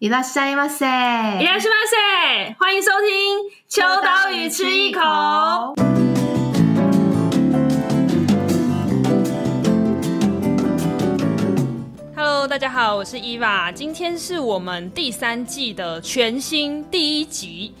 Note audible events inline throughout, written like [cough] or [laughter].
いらっしゃいませ，いらっしゃいませ，欢迎收听《秋刀鱼吃一口》。Hello，大家好，我是伊娃，今天是我们第三季的全新第一集。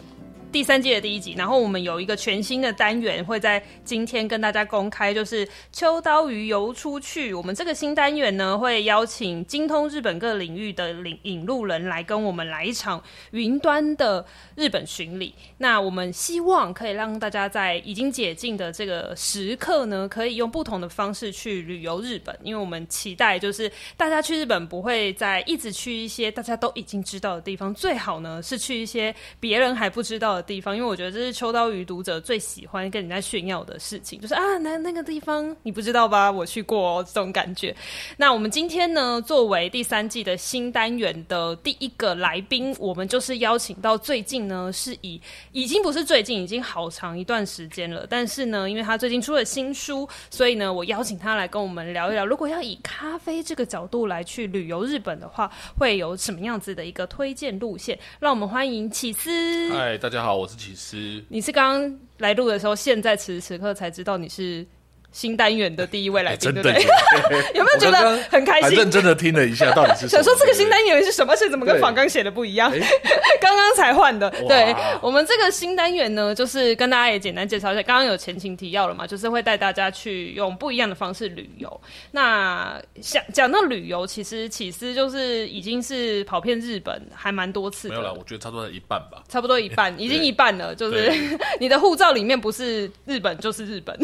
第三季的第一集，然后我们有一个全新的单元会在今天跟大家公开，就是秋刀鱼游出去。我们这个新单元呢，会邀请精通日本各领域的领引路人来跟我们来一场云端的日本巡礼。那我们希望可以让大家在已经解禁的这个时刻呢，可以用不同的方式去旅游日本。因为我们期待就是大家去日本不会再一直去一些大家都已经知道的地方，最好呢是去一些别人还不知道的地方，因为我觉得这是秋刀鱼读者最喜欢跟人家炫耀的事情，就是啊，那那个地方你不知道吧？我去过哦，这种感觉。那我们今天呢，作为第三季的新单元的第一个来宾，我们就是邀请到最近呢，是以已经不是最近，已经好长一段时间了。但是呢，因为他最近出了新书，所以呢，我邀请他来跟我们聊一聊，如果要以咖啡这个角度来去旅游日本的话，会有什么样子的一个推荐路线？让我们欢迎起司。嗨，大家好，好我是技师。你是刚刚来录的时候，现在此时此刻才知道你是新单元的第一位来宾，对不对？[laughs] 有没有觉得很开心？认真的听了一下，到底是想说这个新单元是什么？是怎么跟仿刚写的不一样？[laughs] 刚刚才换的。对，我们这个新单元呢，就是跟大家也简单介绍一下。刚刚有前情提要了嘛，就是会带大家去用不一样的方式旅游。那想讲到旅游，其实起司就是已经是跑遍日本还蛮多次的。没有了，我觉得差不多一半吧。差不多一半，[laughs] 已经一半了。就是你的护照里面不是日本就是日本。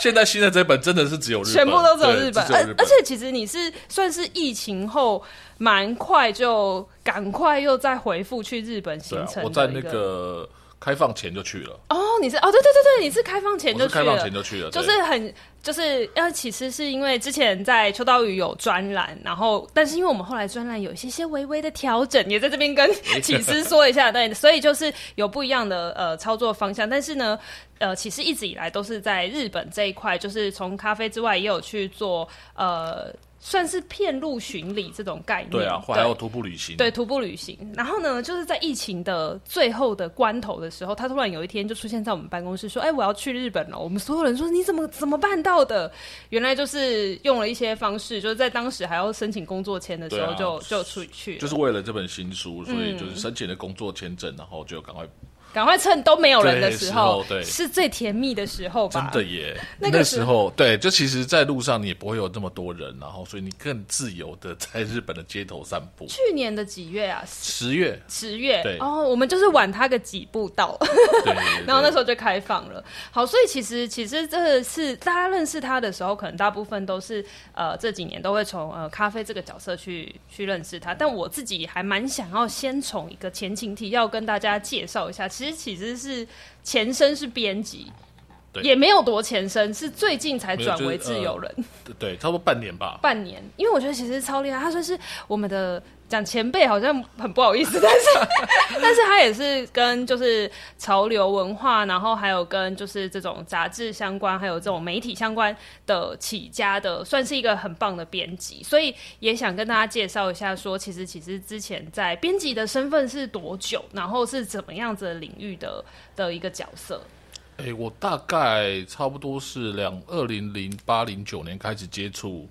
对。[laughs] 现在新的这本真的是只有日本，全部都只有日本，而而且其实你是算是疫情后蛮快就赶快又再回复去日本行程。我在那个开放前就去了。哦，你是哦，对对对对，你是开放前就去了，开放前就去了，就是很就是，呃其实是因为之前在秋刀鱼有专栏，然后但是因为我们后来专栏有一些些微微的调整，也在这边跟起司说一下，对，所以就是有不一样的呃操作方向，但是呢。呃，其实一直以来都是在日本这一块，就是从咖啡之外，也有去做呃，算是遍路巡礼这种概念。对啊，还有徒步旅行。对，徒步旅行。然后呢，就是在疫情的最后的关头的时候，他突然有一天就出现在我们办公室，说：“哎，我要去日本了。”我们所有人说：“你怎么怎么办到的？”原来就是用了一些方式，就是在当时还要申请工作签的时候就，就、啊、就出去，就是为了这本新书，所以就是申请了工作签证，然后就赶快。赶快趁都没有人的时候，对，是最甜蜜的时候吧？真的耶，那个时候，对，就其实，在路上你也不会有那么多人，然后，所以你更自由的在日本的街头散步。去年的几月啊？十月，十月。对哦，我们就是晚他个几步到，对，[laughs] 然后那时候就开放了。好，所以其实，其实这是大家认识他的时候，可能大部分都是呃这几年都会从呃咖啡这个角色去去认识他。但我自己还蛮想要先从一个前情提要跟大家介绍一下。其实其实是前身是编辑，也没有多前身，是最近才转为自由人。就是呃、对，差不多半年吧。[laughs] 半年，因为我觉得其实超厉害。他说是我们的讲前辈，好像很不好意思，[laughs] 但是 [laughs] 但是他也是跟就是潮流文化，然后还有跟就是这种杂志相关，还有这种媒体相关的起家的，算是一个很棒的编辑。所以也想跟大家介绍一下说，其实其实之前在编辑的身份是多久，然后是怎么样子的领域的的一个角色。哎、我大概差不多是两二零零八零九年开始接触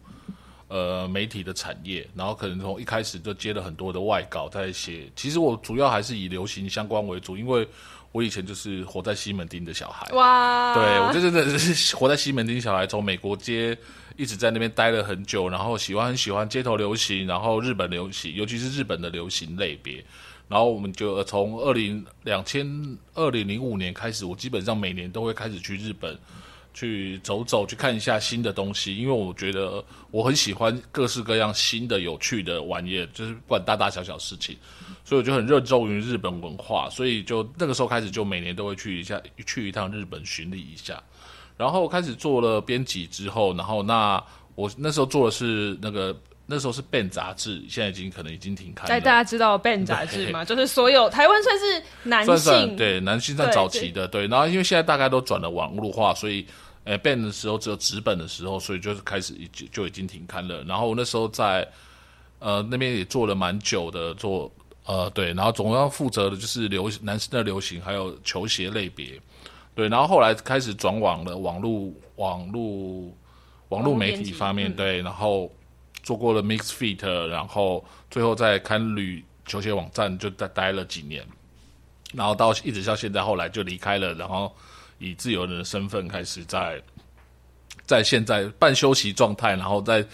呃媒体的产业，然后可能从一开始就接了很多的外稿在写。其实我主要还是以流行相关为主，因为我以前就是活在西门町的小孩。哇！对，我就真的是活在西门町小孩，从美国街一直在那边待了很久，然后喜欢很喜欢街头流行，然后日本流行，尤其是日本的流行类别。然后我们就从二零两千二零零五年开始，我基本上每年都会开始去日本去走走，去看一下新的东西，因为我觉得我很喜欢各式各样新的有趣的玩意，就是不管大大小小事情，所以我就很热衷于日本文化，所以就那个时候开始就每年都会去一下，去一趟日本巡礼一下。然后开始做了编辑之后，然后那我那时候做的是那个。那时候是《BANG》杂志，现在已经可能已经停刊了。大家知道《BANG》杂志吗？[laughs] 就是所有台湾算是男性，算算对男性算早期的，对，对。然后因为现在大概都转了网络化，所以，呃，《BANG》的时候只有纸本的时候，所以就是开始已经就已经停刊了。然后那时候在呃那边也做了蛮久的，做呃对，然后总要负责的就是流男生的流行还有球鞋类别，对，然后后来开始转往了网络网络网络媒体方面，对，然后做过了 Mix Fit，然后最后在刊旅球鞋网站就待待了几年。然后到一直到现在，后来就离开了，然后以自由人的身份开始在在现在半休息状态，然后在。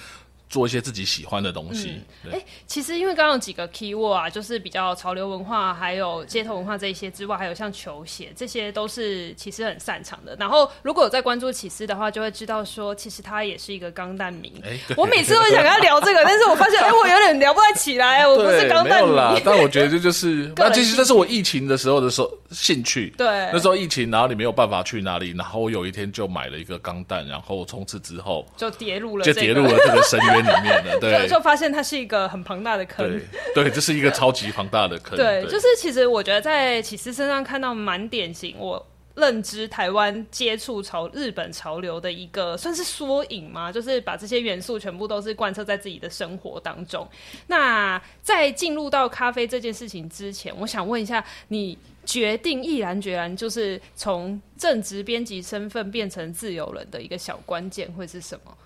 做一些自己喜欢的东西。哎、嗯欸，其实因为刚刚有几个 keyword 啊，就是比较潮流文化，还有街头文化这一些之外，还有像球鞋，这些都是其实很擅长的。然后如果有在关注启司的话，就会知道说，其实他也是一个钢弹迷。哎、欸，我每次都会想跟他聊这个，但是我发现，哎、欸，我有点聊不太起来。我不是钢弹迷啦，但 [laughs] 我觉得这就是，那其实这是我疫情的时候的时候兴趣。对，那时候疫情，然后你没有办法去哪里，然后我有一天就买了一个钢弹，然后从此之后就跌入了、这个，就跌入了这个深渊。里面的 [laughs] 对，就发现它是一个很庞大的坑。对，对，这是一个超级庞大的坑。对，对就是其实我觉得在启司身上看到蛮典型，我认知台湾接触潮日本潮流的一个算是缩影吗？就是把这些元素全部都是贯彻在自己的生活当中。那在进入到咖啡这件事情之前，我想问一下，你决定毅然决然就是从正职编辑身份变成自由人的一个小关键会是什么？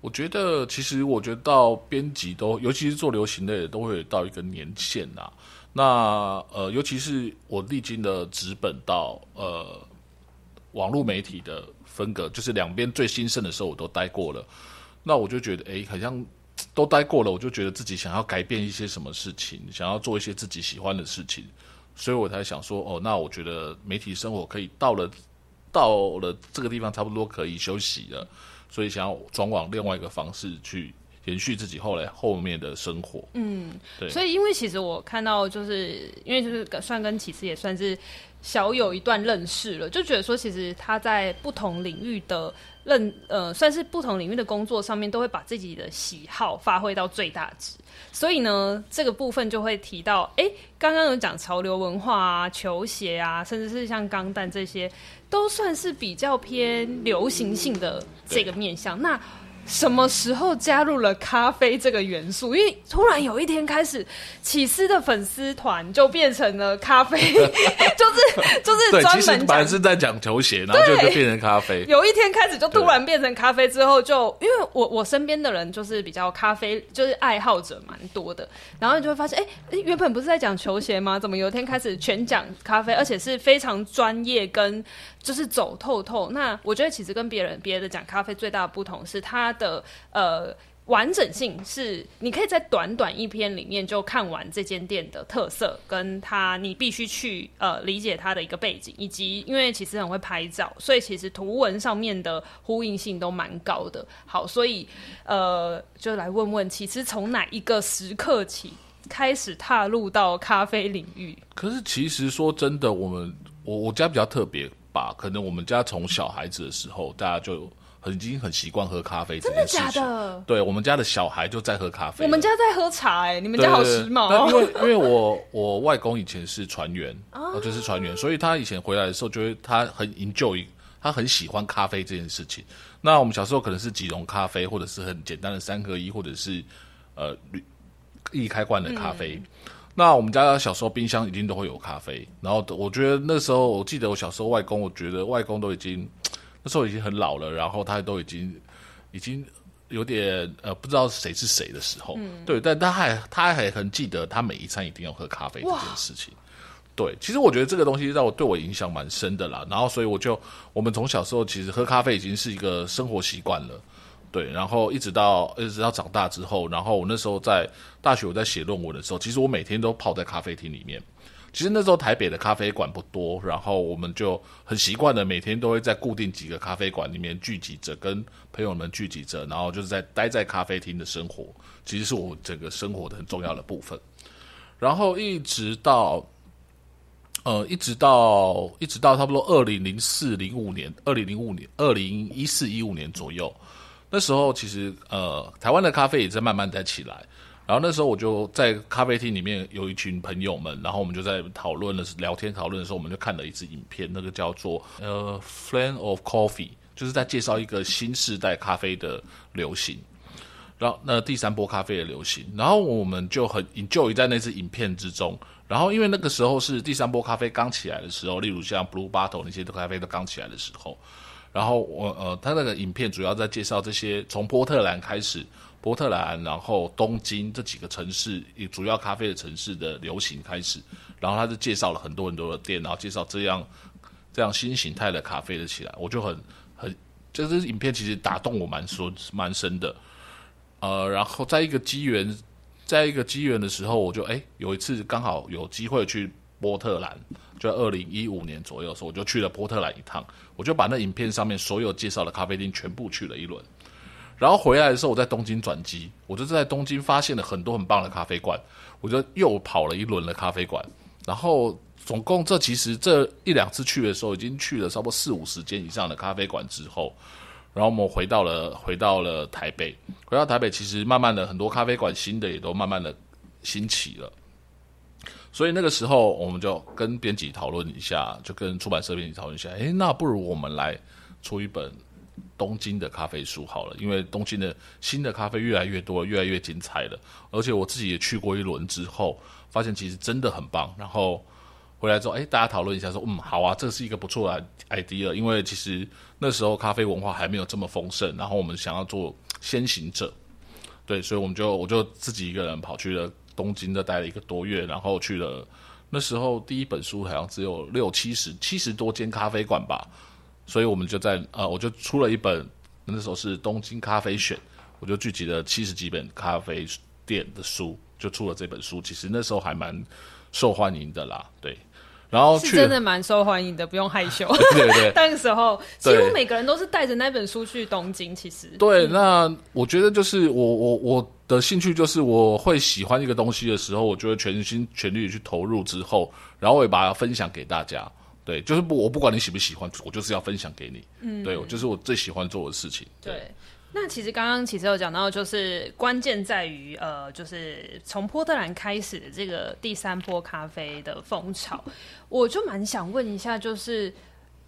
我觉得，其实我觉得到编辑都，尤其是做流行类的，都会到一个年限呐、那呃，尤其是我历经的纸本到呃网络媒体的分隔，就是两边最兴盛的时候，我都待过了。那我就觉得，哎，好像都待过了，我就觉得自己想要改变一些什么事情，想要做一些自己喜欢的事情，所以我才想说，哦，那我觉得媒体生活可以到了到了这个地方，差不多可以休息了。所以想要转往另外一个方式去延续自己后来后面的生活。嗯，对。所以因为其实我看到，就是因为就是算跟其实也算是小有一段认识了，就觉得说其实他在不同领域的认呃，算是不同领域的工作上面，都会把自己的喜好发挥到最大值。所以呢，这个部分就会提到，哎，刚刚有讲潮流文化啊、球鞋啊，甚至是像钢弹这些。都算是比较偏流行性的这个面向，那。什么时候加入了咖啡这个元素？因为突然有一天开始，起司的粉丝团就变成了咖啡，[laughs] 就是就是专门讲。其实本来是在讲球鞋，然后就就变成咖啡。有一天开始就突然变成咖啡之后就，就因为我我身边的人就是比较咖啡，就是爱好者蛮多的，然后你就会发现，哎、欸，原本不是在讲球鞋吗？怎么有一天开始全讲咖啡，而且是非常专业跟就是走透透。那我觉得其实跟别人别的讲咖啡最大的不同是它。的呃完整性是，你可以在短短一篇里面就看完这间店的特色，跟它你必须去呃理解它的一个背景，以及因为其实很会拍照，所以其实图文上面的呼应性都蛮高的。好，所以呃就来问问，其实从哪一个时刻起开始踏入到咖啡领域？可是其实说真的，我们我我家比较特别吧，可能我们家从小孩子的时候，大家就。很已经很习惯喝咖啡这件事情，真的假的？对，我们家的小孩就在喝咖啡。我们家在喝茶，哎，你们家好时髦哦。因为因为我我外公以前是船员，哦，就是船员，所以他以前回来的时候，就会他很 enjoy，他很喜欢咖啡这件事情。那我们小时候可能是即溶咖啡，或者是很简单的三合一，或者是呃易开罐的咖啡。[laughs] 嗯。那我们家小时候冰箱一定都会有咖啡。然后我觉得那时候，我记得我小时候外公，我觉得外公都已经。[tsk] 那时候已经很老了，然后他都已经已经有点呃不知道谁是谁的时候，嗯、对，但他还他还很记得他每一餐一定要喝咖啡这件事情。对，其实我觉得这个东西让我对我影响蛮深的啦。然后所以我就我们从小时候其实喝咖啡已经是一个生活习惯了，对。然后一直到一直到长大之后，然后我那时候在大学我在写论文的时候，其实我每天都泡在咖啡厅里面。其实那时候台北的咖啡馆不多，然后我们就很习惯的每天都会在固定几个咖啡馆里面聚集着，跟朋友们聚集着，然后就是在待在咖啡厅的生活，其实是我整个生活的很重要的部分。然后一直到，呃，一直到一直到差不多二零零四零五年，二零零五年，二零一四一五年左右，那时候其实呃，台湾的咖啡也在慢慢在起来。然后那时候我就在咖啡厅里面有一群朋友们，然后我们就在讨论的聊天讨论的时候，我们就看了一支影片，那个叫做呃《Flame of Coffee》，就是在介绍一个新世代咖啡的流行。然后那第三波咖啡的流行，然后我们就很 enjoy 在那支影片之中。然后因为那个时候是第三波咖啡刚起来的时候，例如像 Blue Bottle 那些的咖啡都刚起来的时候。然后我呃，他那个影片主要在介绍这些从波特兰开始，波特兰，然后东京这几个城市，主要咖啡的城市的流行开始。然后他就介绍了很多很多的店，然后介绍这样这样新形态的咖啡的起来，我就很很，就是影片其实打动我蛮说蛮深的。呃，然后在一个机缘，在一个机缘的时候，我就哎有一次刚好有机会去波特兰，就二零一五年左右的时候，我就去了波特兰一趟，我就把那影片上面所有介绍的咖啡厅全部去了一轮。然后回来的时候，我在东京转机，我就在东京发现了很多很棒的咖啡馆，我就又跑了一轮的咖啡馆。然后总共这其实这一两次去的时候，已经去了差不多四五十间以上的咖啡馆之后。然后我们回到了回到了台北，回到台北，其实慢慢的很多咖啡馆新的也都慢慢的兴起了。所以那个时候我们就跟编辑讨论一下，就跟出版社编辑讨论一下，诶，那不如我们来出一本东京的咖啡书好了，因为东京的新的咖啡越来越多，越来越精彩了。而且我自己也去过一轮之后，发现其实真的很棒。然后。回来之后，哎，大家讨论一下，说，嗯，好啊，这是一个不错的 idea，因为其实那时候咖啡文化还没有这么丰盛，然后我们想要做先行者，对，所以我们就我就自己一个人跑去了东京，的待了一个多月，然后去了那时候第一本书好像只有六七十七十多间咖啡馆吧，所以我们就在呃，我就出了一本，那时候是东京咖啡选，我就聚集了七十几本咖啡店的书，就出了这本书，其实那时候还蛮受欢迎的啦，对。然后是真的蛮受欢迎的，不用害羞。[laughs] 对对对，那个时候几乎每个人都是带着那本书去东京。其实对，那我觉得就是我我我的兴趣就是我会喜欢一个东西的时候，我就会全心全力去投入之后，然后我也把它分享给大家。对，就是不我不管你喜不喜欢，我就是要分享给你。嗯，对，我就是我最喜欢做的事情。对。对那其实刚刚其实有讲到，就是关键在于，呃，就是从波特兰开始的这个第三波咖啡的风潮，我就蛮想问一下，就是。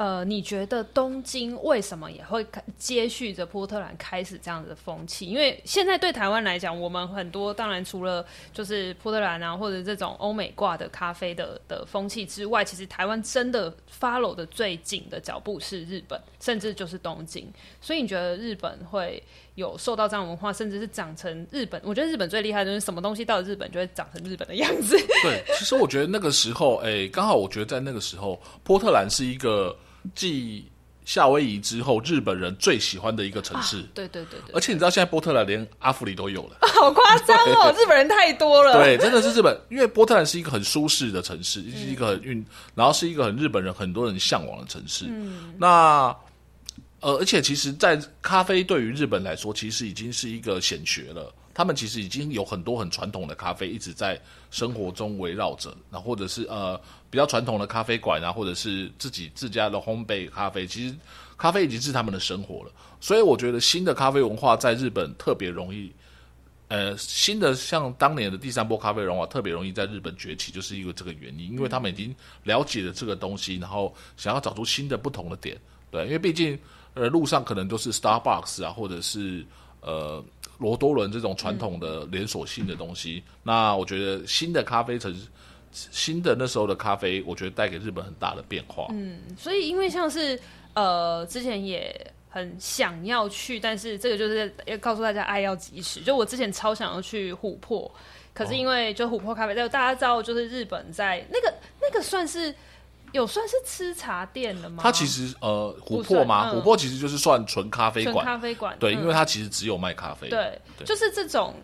呃，你觉得东京为什么也会接续着波特兰开始这样子的风气？因为现在对台湾来讲，我们很多当然除了就是波特兰啊，或者这种欧美挂的咖啡的的风气之外，其实台湾真的 follow 的最紧的脚步是日本，甚至就是东京。所以你觉得日本会有受到这样文化，甚至是长成日本？我觉得日本最厉害的就是什么东西到了日本就会长成日本的样子。对，其实我觉得那个时候，哎、刚好我觉得在那个时候，波特兰是一个。继夏威夷之后，日本人最喜欢的一个城市。啊、对对对对，而且你知道，现在波特兰连阿弗里都有了，[laughs] 好夸张哦！日本人太多了。对，真的是日本，因为波特兰是一个很舒适的城市，是一个很运，然后是一个很日本人很多人向往的城市。嗯，那呃，而且其实，在咖啡对于日本来说，其实已经是一个显学了。他们其实已经有很多很传统的咖啡一直在生活中围绕着，那或者是呃比较传统的咖啡馆啊，或者是自己自家的烘焙咖啡，其实咖啡已经是他们的生活了。所以我觉得新的咖啡文化在日本特别容易，呃，新的像当年的第三波咖啡文化特别容易在日本崛起，就是因为这个原因，因为他们已经了解了这个东西，然后想要找出新的不同的点，对，因为毕竟呃路上可能都是 Starbucks 啊，或者是呃。罗多伦这种传统的连锁性的东西，那我觉得新的咖啡城，新的那时候的咖啡，我觉得带给日本很大的变化。嗯，所以因为像是呃，之前也很想要去，但是这个就是要告诉大家，爱要及时。就我之前超想要去琥珀，可是因为就琥珀咖啡，就大家知道，就是日本在那个那个算是。有算是吃茶店的吗？它其实呃，琥珀吗？琥珀、嗯、其实就是算纯咖啡馆。咖啡馆。对、嗯，因为它其实只有卖咖啡。对，对就是这种。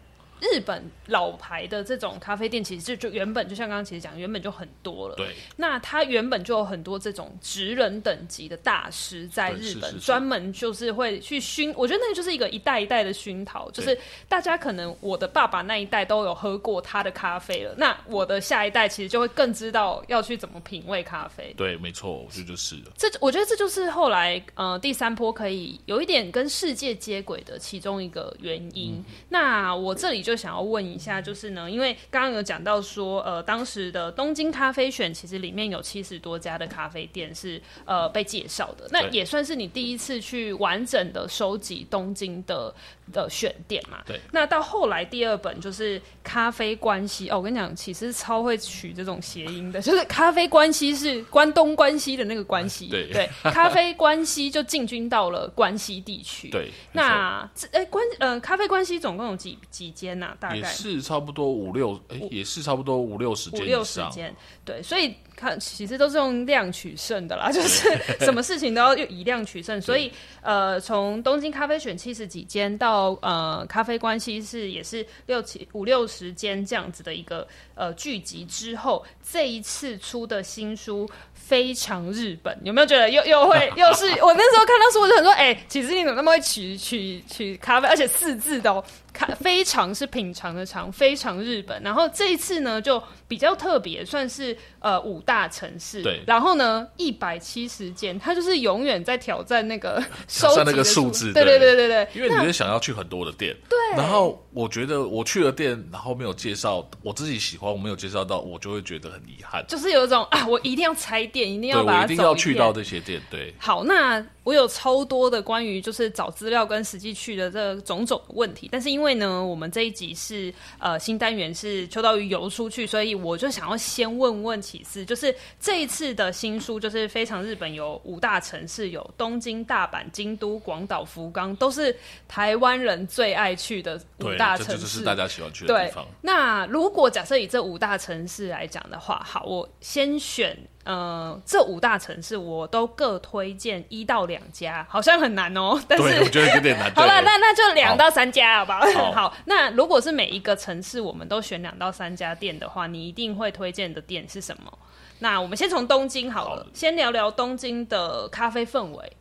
日本老牌的这种咖啡店，其实就就原本就像刚刚其实讲，原本就很多了。对。那它原本就有很多这种职人等级的大师在日本，专门就是会去熏。我觉得那个就是一个一代一代的熏陶，就是大家可能我的爸爸那一代都有喝过他的咖啡了，那我的下一代其实就会更知道要去怎么品味咖啡。对，没错，我觉得就是了。这我觉得这就是后来呃第三波可以有一点跟世界接轨的其中一个原因。嗯、那我这里。就想要问一下，就是呢，因为刚刚有讲到说，呃，当时的东京咖啡选其实里面有七十多家的咖啡店是呃被介绍的，那也算是你第一次去完整的收集东京的的选店嘛。对。那到后来第二本就是咖啡关系哦，我跟你讲，其实超会取这种谐音的，就是咖啡关系是关东关西的那个关系，对对，咖啡关系就进军到了关西地区。对。那这哎关呃咖啡关系总共有几几间呐、啊？大概也是差不多五六哎，也是差不多五六十间，五六十间。对，所以看其实都是用量取胜的啦，[laughs] 就是 [laughs] 什么事情都要用以量取胜。所以呃，从东京咖啡选七十几间到呃咖啡关系是也是六七五六十间这样子的一个呃聚集之后，这一次出的新书。非常日本，有没有觉得又又会 [laughs] 又是？我那时候看到书，我就很说，哎、欸，其实你怎么那么会取取取咖啡，而且四字的哦。看，非常是品尝的尝，非常日本。然后这一次呢，就比较特别，算是呃五大城市。对。然后呢，一百七十间，它就是永远在挑战那个 [laughs] 收那个数字。对对对对对。因为你是想要去很多的店。对。然后我觉得我去了店，然后没有介绍我自己喜欢，我没有介绍到，我就会觉得很遗憾。就是有一种啊，我一定要拆店，一定要把一定要去到这些店。对。好，那。我有超多的关于就是找资料跟实际去的这种种问题，但是因为呢，我们这一集是呃新单元是秋刀鱼游出去，所以我就想要先问问起司，就是这一次的新书就是非常日本，有五大城市，有东京、大阪、京都、广岛、福冈，都是台湾人最爱去的五大城市，这就是大家喜欢去的地方。那如果假设以这五大城市来讲的话，好，我先选。呃，这五大城市我都各推荐一到两家，好像很难哦。[laughs] 但是我觉得有点难。[laughs] 好了，那那就两到三家，好不好？好，[laughs] 好，那如果是每一个城市我们都选两到三家店的话，你一定会推荐的店是什么？那我们先从东京好了，好，先聊聊东京的咖啡氛围。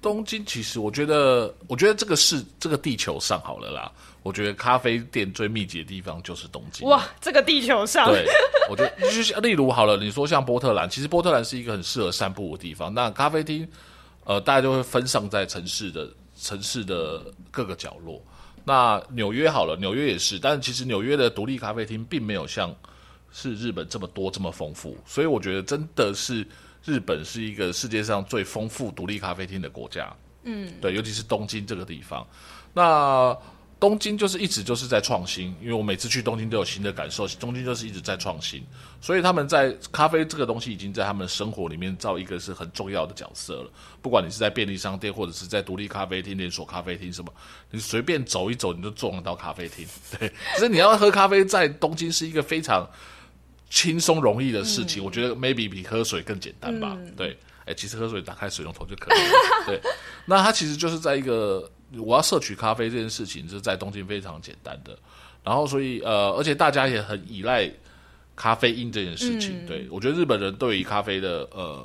东京其实我觉得，我觉得这个是这个地球上好了啦。我觉得咖啡店最密集的地方就是东京。哇，这个地球上，对，我觉得就是例如好了，你说像波特兰，其实波特兰是一个很适合散步的地方。那咖啡厅，呃，大家就会分散在城市的城市的各个角落。那纽约好了，纽约也是，但是其实纽约的独立咖啡厅并没有像是日本这么多这么丰富。所以我觉得真的是日本是一个世界上最丰富独立咖啡厅的国家。嗯，对，尤其是东京这个地方。那东京就是一直就是在创新，因为我每次去东京都有新的感受。东京就是一直在创新，所以他们在咖啡这个东西已经在他们的生活里面造一个是很重要的角色了。不管你是在便利商店，或者是在独立咖啡厅、连锁咖啡厅什么，你随便走一走，你就撞得到咖啡厅。对，其实你要喝咖啡，在东京是一个非常轻松容易的事情。嗯、我觉得 maybe 比喝水更简单吧。嗯、对，哎，其实喝水打开水龙头就可以了。[laughs] 对，那它其实就是在一个。我要摄取咖啡这件事情是在东京非常简单的，然后所以呃，而且大家也很依赖咖啡因这件事情。嗯、对，我觉得日本人对于咖啡的呃，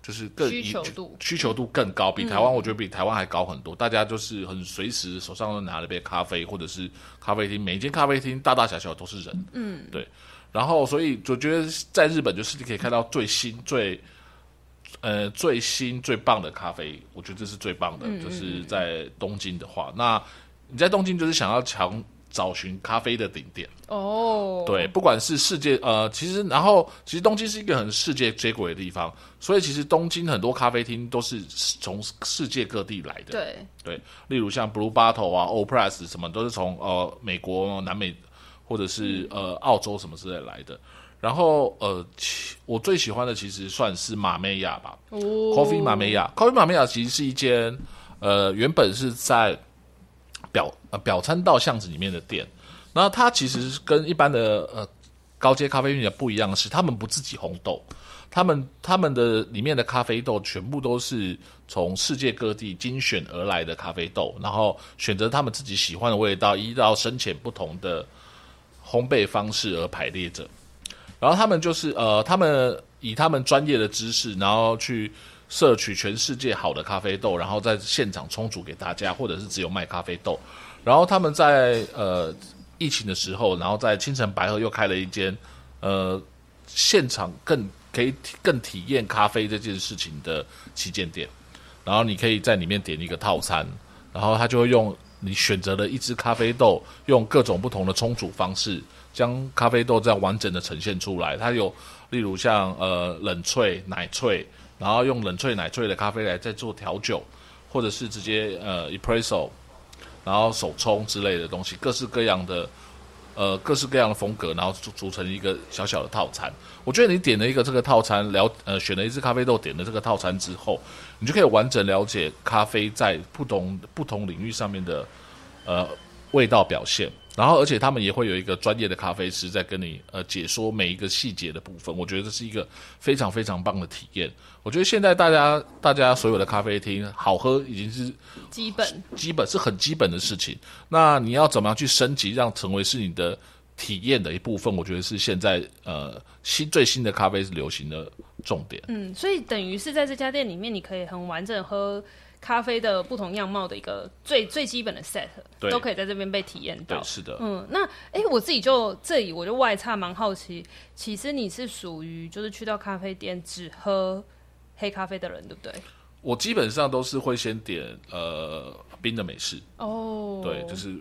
就是更需求度需求度更高，比台湾、嗯、我觉得比台湾还高很多。大家就是很随时手上都拿了杯咖啡，或者是咖啡厅，每一间咖啡厅大大小小都是人。嗯，对。然后所以我觉得在日本就是你可以看到最新最。呃，最新最棒的咖啡，我觉得这是最棒的。嗯、就是在东京的话，那你在东京就是想要强找寻咖啡的顶点哦。对，不管是世界呃，其实然后其实东京是一个很世界接轨的地方，所以其实东京很多咖啡厅都是从世界各地来的。对对，例如像 Blue Bottle 啊、Old Press 什么，都是从呃美国、南美或者是呃澳洲什么之类来的。然后呃，我最喜欢的其实算是马梅亚吧。哦，Coffee 马梅亚，Coffee 马梅亚其实是一间呃原本是在表呃表参道巷子里面的店。那它其实跟一般的呃高阶咖啡店不一样的是，他们不自己烘豆，他们他们的里面的咖啡豆全部都是从世界各地精选而来的咖啡豆，然后选择他们自己喜欢的味道，依照深浅不同的烘焙方式而排列着。然后他们就是呃，他们以他们专业的知识，然后去摄取全世界好的咖啡豆，然后在现场冲煮给大家，或者是只有卖咖啡豆。然后他们在呃疫情的时候，然后在清澄白鹤又开了一间呃现场更可以更体验咖啡这件事情的旗舰店。然后你可以在里面点一个套餐，然后他就会用你选择了一支咖啡豆，用各种不同的冲煮方式，将咖啡豆这样完整的呈现出来。它有例如像呃冷萃、奶萃，然后用冷萃、奶萃的咖啡来再做调酒，或者是直接呃 espresso，然后手冲之类的东西，各式各样的。呃，各式各样的风格，然后组组成一个小小的套餐。我觉得你点了一个这个套餐，了呃选了一支咖啡豆，点了这个套餐之后，你就可以完整了解咖啡在不同不同领域上面的呃味道表现。然后，而且他们也会有一个专业的咖啡师在跟你呃解说每一个细节的部分。我觉得这是一个非常非常棒的体验。我觉得现在大家大家所有的咖啡厅好喝已经是基本基本是很基本的事情。那你要怎么样去升级，让成为是你的体验的一部分？我觉得是现在呃新最新的咖啡是流行的重点。嗯，所以等于是在这家店里面，你可以很完整喝。咖啡的不同样貌的一个最最基本的 set，都可以在这边被体验到。是的，嗯，那哎、欸，我自己就这里我就外差蛮好奇，其实你是属于就是去到咖啡店只喝黑咖啡的人，对不对？我基本上都是会先点呃冰的美式哦，对，就是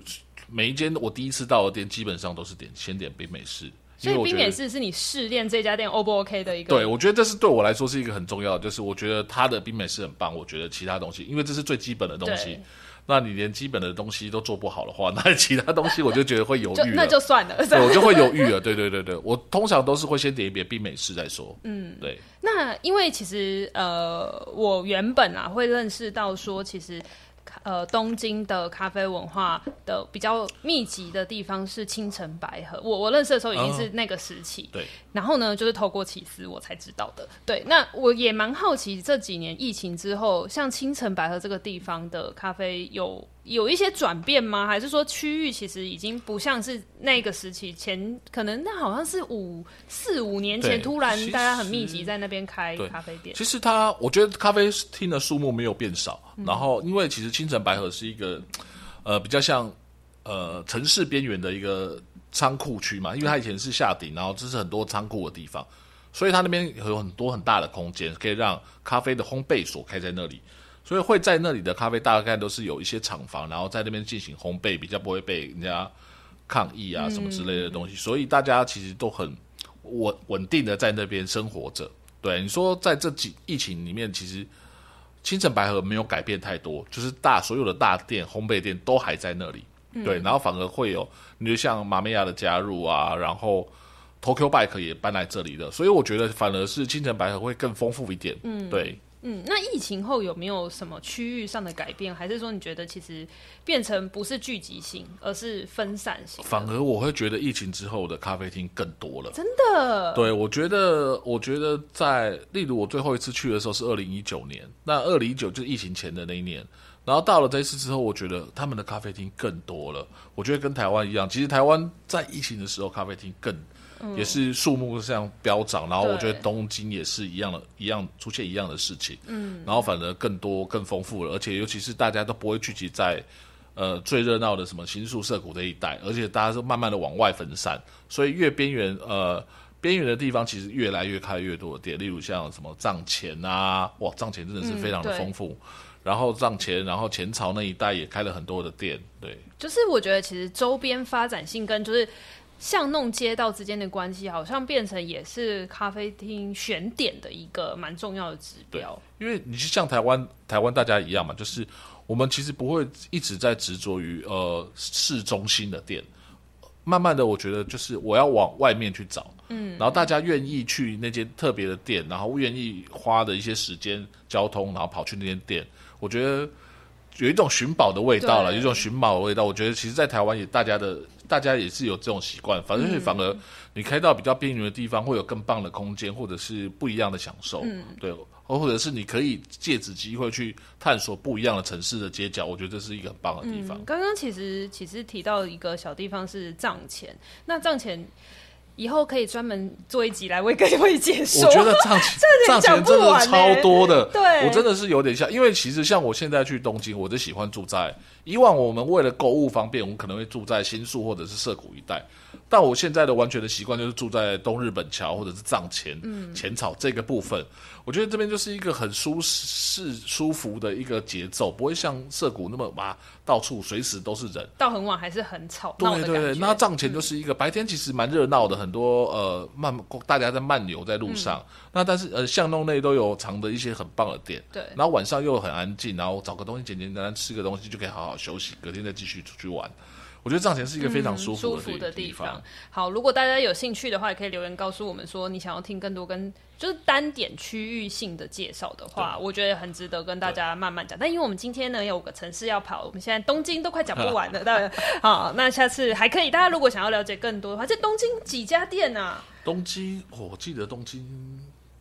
每一间我第一次到的店，基本上都是点先点冰美式。所以冰美式是你试炼这家店 O 不 OK 的一个？对，我觉得这是对我来说是一个很重要的，就是我觉得它的冰美式很棒。我觉得其他东西，因为这是最基本的东西，那你连基本的东西都做不好的话，那其他东西我就觉得会犹豫。[laughs] 那就算了，对，我就会犹豫了。对对对对，我通常都是会先点一遍冰美式再说。嗯，对。那因为其实呃，我原本啊会认识到说，其实。呃，东京的咖啡文化的比较密集的地方是青城白河。我我认识的时候已经是那个时期。对。然后呢，就是透过起司我才知道的。对。那我也蛮好奇，这几年疫情之后，像青城白河这个地方的咖啡有有一些转变吗？还是说区域其实已经不像是那个时期前？可能那好像是五四五年前，突然大家很密集在那边开咖啡店。其实它，我觉得咖啡厅的数目没有变少。嗯、然后，因为其实青城白河是一个呃比较像呃城市边缘的一个仓库区嘛，因为它以前是下底，然后这是很多仓库的地方，所以它那边有很多很大的空间，可以让咖啡的烘焙所开在那里。所以会在那里的咖啡大概都是有一些厂房，然后在那边进行烘焙，比较不会被人家抗议啊什么之类的东西。嗯、所以大家其实都很稳稳定的在那边生活着。对，你说在这几疫情里面，其实青城白河没有改变太多，就是大所有的大店烘焙店都还在那里。嗯、对，然后反而会有，你就像马美亚的加入啊，然后 Tokyo Bike 也搬来这里的，所以我觉得反而是青城白河会更丰富一点。嗯，对。嗯，那疫情后有没有什么区域上的改变？还是说你觉得其实变成不是聚集性，而是分散性？反而我会觉得疫情之后的咖啡厅更多了。真的？对，我觉得，我觉得在例如我最后一次去的时候是二零一九年，那二零一九就是疫情前的那一年，然后到了这一次之后，我觉得他们的咖啡厅更多了。我觉得跟台湾一样，其实台湾在疫情的时候咖啡厅更。也是数目这样飙涨，然后我觉得东京也是一样的，一样出现一样的事情。嗯，然后反而更多、更丰富了，而且尤其是大家都不会聚集在呃最热闹的什么新宿涩谷这一带，而且大家都慢慢的往外分散，所以越边缘呃边缘的地方，其实越来越开越多的店，例如像什么藏前啊，哇，藏前真的是非常的丰富。嗯、然后藏前，然后前朝那一带也开了很多的店，对。就是我觉得其实周边发展性跟就是。巷弄街道之间的关系，好像变成也是咖啡厅选点的一个蛮重要的指标。因为你是像台湾，台湾大家一样嘛，就是我们其实不会一直在执着于呃市中心的店。慢慢的，我觉得就是我要往外面去找，嗯，然后大家愿意去那间特别的店，然后愿意花的一些时间、交通，然后跑去那间店，我觉得有一种寻宝的味道了，有一种寻宝的味道。我觉得其实，在台湾也大家的。大家也是有这种习惯，反正反而你开到比较边缘的地方，会有更棒的空间，或者是不一样的享受，嗯，对，或者是你可以借此机会去探索不一样的城市的街角，我觉得这是一个很棒的地方。刚刚其实其实提到一个小地方是藏前，那藏前。以后可以专门做一集来为各位解说。我觉得藏前藏钱真的超多的，对，我真的是有点像，因为其实像我现在去东京，我就喜欢住在以往我们为了购物方便，我们可能会住在新宿或者是涩谷一带。但我现在的完全的习惯就是住在东日本桥或者是藏前、嗯、浅草这个部分。我觉得这边就是一个很舒适、舒服的一个节奏，不会像涩谷那么哇，到处随时都是人。到很晚还是很吵。对对对，那藏前就是一个、嗯、白天其实蛮热闹的，很多呃慢大家在漫游在路上。嗯、那但是呃巷弄内都有藏的一些很棒的店。对。然后晚上又很安静，然后找个东西简简单单吃个东西就可以好好休息，隔天再继续出去玩。我觉得藏前是一个非常舒服的、嗯、舒服的地方。好，如果大家有兴趣的话，也可以留言告诉我们说，你想要听更多跟就是单点区域性的介绍的话，我觉得很值得跟大家慢慢讲。但因为我们今天呢有五个城市要跑，我们现在东京都快讲不完了。[laughs] 当然，好，那下次还可以。大家如果想要了解更多的话，在东京几家店啊？东京，哦、我记得东京，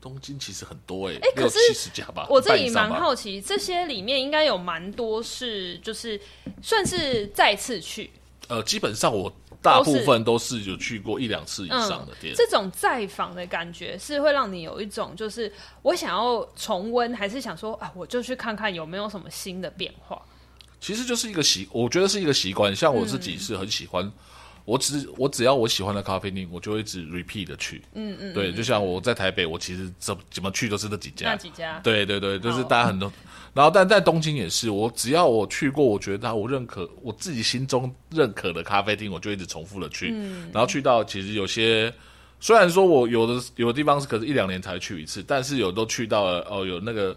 东京其实很多哎、欸，哎、欸，可是七十家吧。我这里蛮好奇，这些里面应该有蛮多是就是算是再次去。呃，基本上我大部分都是有去过一两次以上的店。嗯，这种再访的感觉是会让你有一种，就是我想要重温，还是想说啊，我就去看看有没有什么新的变化。其实就是一个习，我觉得是一个习惯。像我自己是很喜欢。嗯我只我只要我喜欢的咖啡店，我就会一直 repeat 的去。嗯嗯，对，就像我在台北，我其实怎怎么去都是那几家。那几家。对对对，就是大家很多。哦、然后，但在东京也是，我只要我去过，我觉得我认可，我自己心中认可的咖啡厅，我就一直重复的去。嗯。然后去到其实有些，虽然说我有的有的地方是可是一两年才去一次，但是有都去到了哦，有那个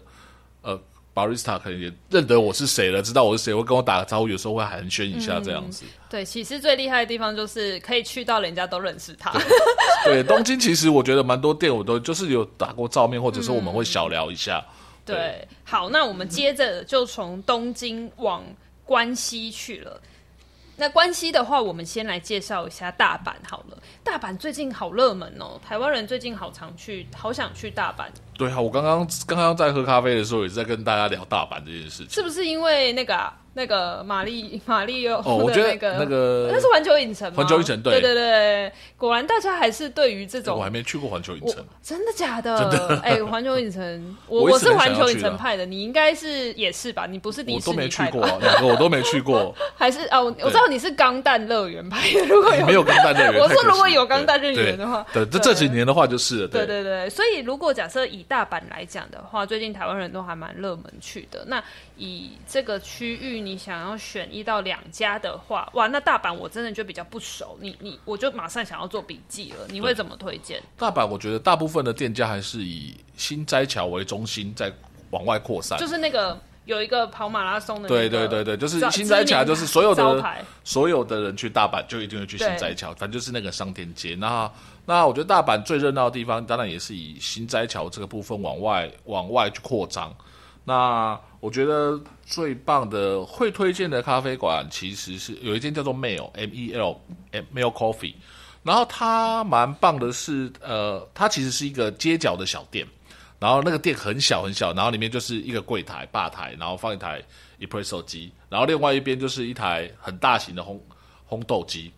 呃。Barista 可能也认得我是谁了，知道我是谁，会跟我打个招呼，有时候会寒暄一下这样子。嗯、对，其实最厉害的地方就是可以去到人家都认识他。[laughs] [laughs] 对，对东京其实我觉得蛮多店我都就是有打过照面，或者说我们会小聊一下。对，好，那我们接着就从东京往关西去了。那关西的话，我们先来介绍一下大阪好了。大阪最近好热门哦，台湾人最近好常去，好想去大阪。对啊，我刚刚刚刚在喝咖啡的时候，也是在跟大家聊大阪这件事情。是不是因为那个啊？那个玛丽 [laughs] 玛丽又哦，我觉得那个那个那是环球影城吗？环球影城对对对对，果然大家还是对于这种我还没去过环球影城，真的假的？真的哎，环球影城，[laughs] 我我是环球影城派的，你应该是也是吧？你不是迪士尼派的？我都没去过，两个我都没去过。[laughs] 还是哦，我知道你是钢弹乐园派的。如果有没有钢弹乐园，我说如果有钢弹乐园的话，对，这这几年的话就是对对对。所以如果假设以大阪来讲的话，最近台湾人都还蛮热门去的。那以这个区域，你想要选？一到两家的话，哇，那大阪我真的就比较不熟，你你我就马上想要做笔记了。你会怎么推荐？大阪我觉得大部分的店家还是以新斋桥为中心，在往外扩散。就是那个有一个跑马拉松的，对对对对，就是新斋桥，就是所有的所有的人去大阪就一定会去新斋桥，反正就是那个商店街。那那我觉得大阪最热闹的地方，当然也是以新斋桥这个部分往外往外去扩张。那我觉得最棒的会推荐的咖啡馆，其实是有一间叫做 Mel M E L Mel Coffee，然后它蛮棒的是，呃，它其实是一个街角的小店，然后那个店很小很小，然后里面就是一个柜台吧台，然后放一台 Espresso 机，然后另外一边就是一台很大型的烘烘豆机，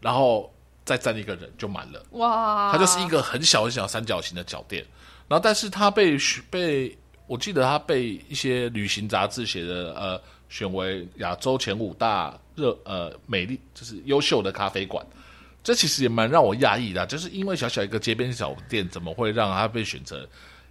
然后再站一个人就满了。哇！它就是一个很小很小三角形的小店，然后但是它被被我记得他被一些旅行杂志写的，呃，选为亚洲前五大热呃美丽就是优秀的咖啡馆，这其实也蛮让我讶异的，就是因为小小一个街边小店，怎么会让他被选择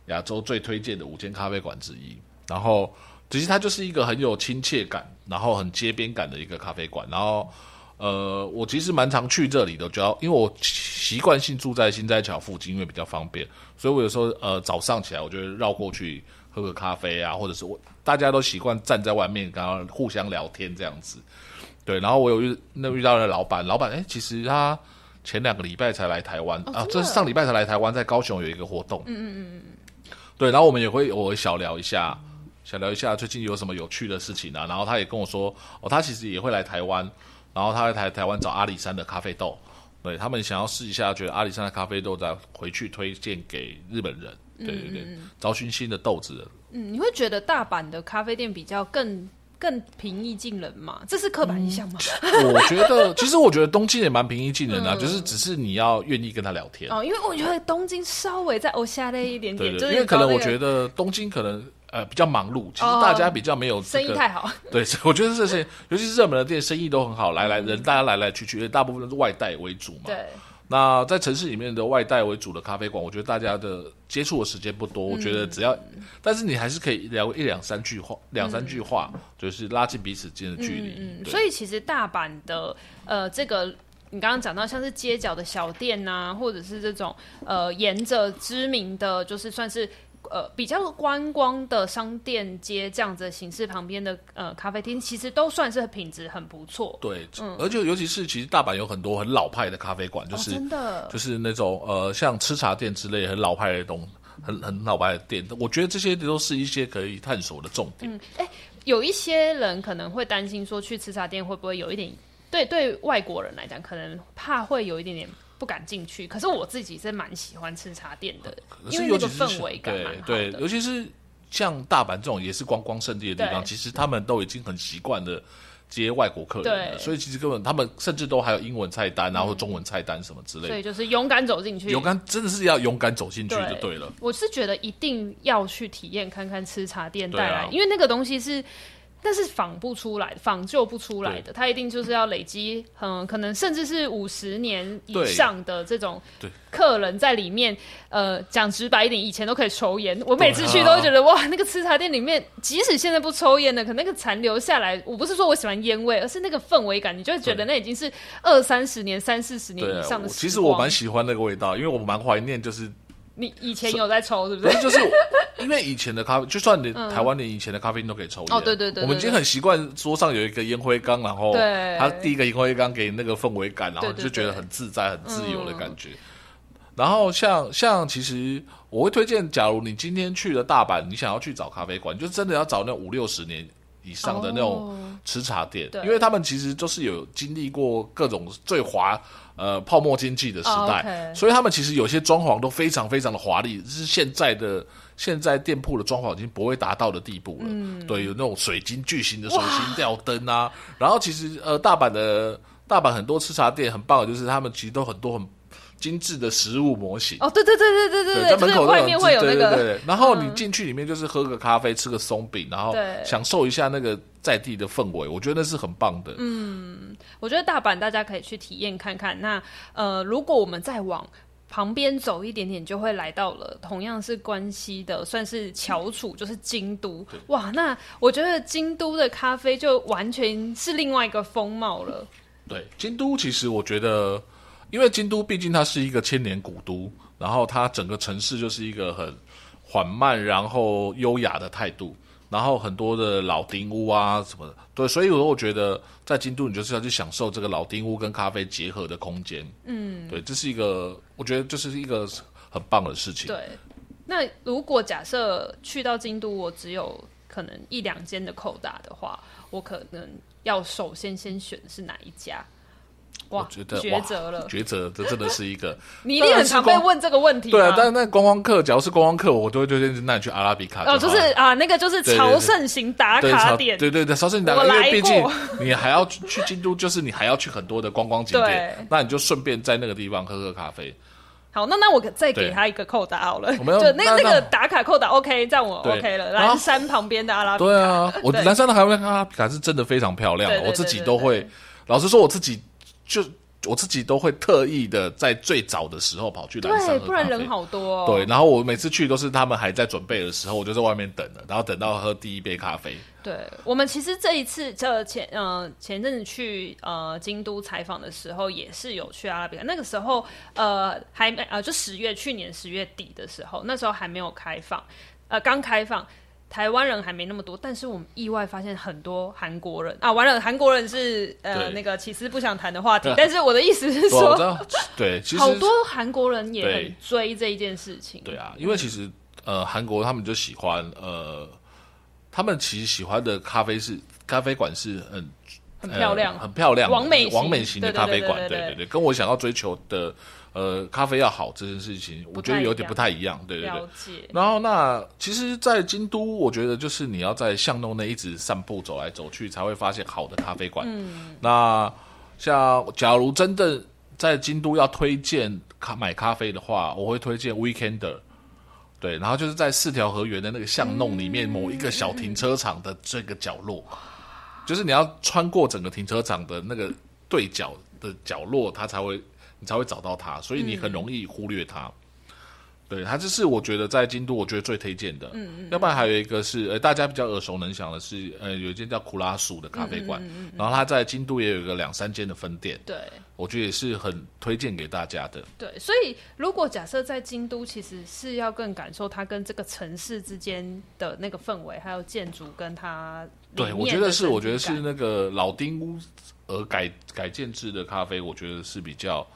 亚洲最推荐的五间咖啡馆之一？然后其实它就是一个很有亲切感，然后很街边感的一个咖啡馆。然后呃，我其实蛮常去这里的，主要因为我习惯性住在心斋桥附近，因为比较方便，所以我有时候呃早上起来，我就会绕过去。喝个咖啡啊，或者是我大家都习惯站在外面，然后互相聊天这样子。对，然后我有遇那遇到了老板，老板哎，其实他前两个礼拜才来台湾、哦、啊，这是上礼拜才来台湾，在高雄有一个活动。嗯嗯嗯嗯。对，然后我们也会偶尔小聊一下，小聊一下最近有什么有趣的事情啊。然后他也跟我说，哦，他其实也会来台湾，然后他在台台湾找阿里山的咖啡豆，对他们想要试一下，觉得阿里山的咖啡豆再回去推荐给日本人。对对对，找寻新的豆子。嗯，你会觉得大阪的咖啡店比较更更平易近人吗？这是刻板印象吗？嗯、我觉得，[laughs] 其实我觉得东京也蛮平易近人的、啊，嗯、就是只是你要愿意跟他聊天。哦，因为我觉得东京稍微再欧下那一点点，对对对，因为可能我觉得东京可能呃比较忙碌，其实大家比较没有、这个、生意太好。对，[laughs] 我觉得这些尤其是热门的店，生意都很好，来来人大家来来去去，大部分都是外带为主嘛。对。那在城市里面的外带为主的咖啡馆，我觉得大家的接触的时间不多。嗯、我觉得只要，但是你还是可以聊一两三句话，两三句话，嗯、就是拉近彼此间的距离。嗯，所以其实大阪的呃，这个你刚刚讲到像是街角的小店呐、啊，或者是这种呃，沿着知名的就是算是。呃，比较观光的商店街这样子的形式旁边的呃咖啡厅，其实都算是品质很不错。对，嗯，而且尤其是其实大阪有很多很老派的咖啡馆，就是、哦、真的就是那种呃像吃茶店之类很老派的东，很很老派的店。我觉得这些都是一些可以探索的重点。嗯，哎，有一些人可能会担心说去吃茶店会不会有一点，对对外国人来讲，可能怕会有一点点。不敢进去，可是我自己是蛮喜欢吃茶店的，因为那个氛围感蛮好的。对，对，尤其是像大阪这种也是观光圣地的地方，其实他们都已经很习惯的接外国客人了，所以其实根本他们甚至都还有英文菜单，然后中文菜单什么之类的。所以就是勇敢走进去，勇敢真的是要勇敢走进去就对了。我是觉得一定要去体验看看吃茶店带来，因为那个东西是。但是仿不出来，仿就不出来的，它一定就是要累积，嗯，可能甚至是五十年以上的这种客人在里面。呃，讲直白一点，以前都可以抽烟，我每次去都会觉得哇，那个吃茶店里面，即使现在不抽烟的，可那个残留下来，我不是说我喜欢烟味，而是那个氛围感，你就会觉得那已经是二三十年、三四十年以上的。其实我蛮喜欢那个味道，因为我蛮怀念，就是。你以前有在抽，是不是？是就是因为以前的咖啡，就算你台湾连以前的咖啡都可以抽烟。哦，对对对。我们已经很习惯桌上有一个烟灰缸，然后他第一个烟灰缸给那个氛围感，然后就觉得很自在、很自由的感觉。然后像像其实我会推荐，假如你今天去了大阪，你想要去找咖啡馆，就真的要找那五六十年以上的那种吃茶店，因为他们其实就是有经历过各种最华。呃，泡沫经济的时代，oh. 所以他们其实有些装潢都非常非常的华丽，是现在的现在店铺的装潢已经不会达到的地步了。嗯，对，有那种水晶巨型的水晶吊灯啊，然后其实呃，大阪的大阪很多吃茶店很棒的，就是他们其实都很多很精致的食物模型。哦，对对对对对对对，在门口外面会有那个，对对对对，然后你进去里面就是喝个咖啡，吃个松饼，然后享受一下那个。在地的氛围，我觉得那是很棒的。嗯，我觉得大阪大家可以去体验看看。那呃，如果我们再往旁边走一点点，就会来到了同样是关西的，算是翘楚，就是京都。哇，那我觉得京都的咖啡就完全是另外一个风貌了。对，京都其实我觉得，因为京都毕竟它是一个千年古都，然后它整个城市就是一个很缓慢然后优雅的态度。然后很多的老丁屋啊什么的，对，所以我觉得在京都，你就是要去享受这个老丁屋跟咖啡结合的空间。嗯，对，这是一个，我觉得这是一个很棒的事情。对，那如果假设去到京都，我只有可能一两间的扣打的话，我可能要首先先选的是哪一家？哇，我觉得抉择了，抉择，这真的是一个。[laughs] 你一定很常被问这个问题。对啊，但是那观光客，假如是观光客，我都会推荐那你去阿拉比卡。哦，就是啊，那个就是朝圣型打卡点。对对对，朝圣型打卡，因为毕竟你还要去京都，就是你还要去很多的观光景点，那你就顺便在那个地方喝喝咖啡。好，那那我再给他一个扣打好了，我 [laughs] 就那那个打卡扣打 OK，这样我 OK 了。蓝山旁边的阿拉比卡。对啊，我蓝山的阿拉比卡是真的非常漂亮，我自己都会，老实说，我自己。就我自己都会特意的在最早的时候跑去岚山喝咖啡，不然人好多哦。对，然后我每次去都是他们还在准备的时候，我就在外面等了，然后等到喝第一杯咖啡。对，我们其实这一次这前呃前阵子去呃京都采访的时候，也是有去阿拉比卡，那个时候呃还没呃就十月去年十月底的时候，那时候还没有开放，呃刚开放。台湾人还没那么多，但是我们意外发现很多韩国人啊！完了，韩国人是呃那个其实不想谈的话题。但是我的意思是说，对，其实好多韩国人也很追这一件事情。对啊，因为其实呃韩国他们就喜欢呃，他们其实喜欢的咖啡是咖啡馆是很很漂亮、很漂亮、王美网美型的咖啡馆。对对对，跟我想要追求的。呃，咖啡要好这件事情，我觉得有点不太一样，对对对。然后那其实，在京都，我觉得就是你要在巷弄内一直散步走来走去，才会发现好的咖啡馆。嗯。那像假如真的在京都要推荐咖买咖啡的话，我会推荐 Weekender。对，然后就是在四条河原的那个巷弄里面某一个小停车场的这个角落，嗯、就是你要穿过整个停车场的那个对角的角落，它才会你才会找到它，所以你很容易忽略它。嗯对，它这是我觉得在京都，我觉得最推荐的。嗯嗯。要不然还有一个是，呃，大家比较耳熟能详的是，呃，有一间叫库拉鼠的咖啡馆，然后它在京都也有一个两三间的分店。对。我觉得也是很推荐给大家的。对，所以如果假设在京都，其实是要更感受它跟这个城市之间的那个氛围，还有建筑跟它。对，我觉得是，我觉得是那个老丁屋而改改建制的咖啡，我觉得是比较。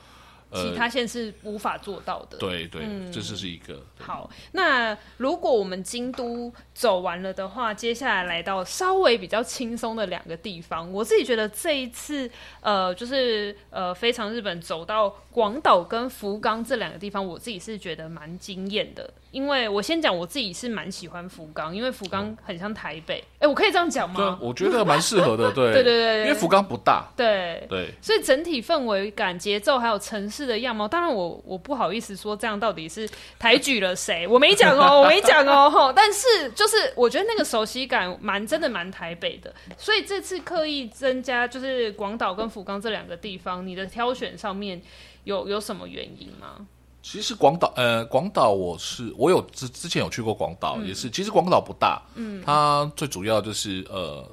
其他县是无法做到的。呃、对对，嗯、这是是一个。好，那如果我们京都走完了的话，接下来来到稍微比较轻松的两个地方，我自己觉得这一次，呃，就是呃，非常日本走到广岛跟福冈这两个地方，我自己是觉得蛮惊艳的。因为我先讲我自己是蛮喜欢福冈，因为福冈很像台北。哎、嗯，我可以这样讲吗？对，我觉得蛮适合的。[laughs] 对对对对，因为福冈不大。对对，所以整体氛围感、节奏还有城市的样貌，当然我我不好意思说这样到底是抬举了谁，我没讲哦，我没讲哦。[laughs] 但是就是我觉得那个熟悉感蛮真的蛮台北的，所以这次刻意增加就是广岛跟福冈这两个地方，你的挑选上面有有什么原因吗？其实广岛，呃，广岛我是我有之之前有去过广岛，嗯、也是。其实广岛不大，嗯，它最主要就是呃，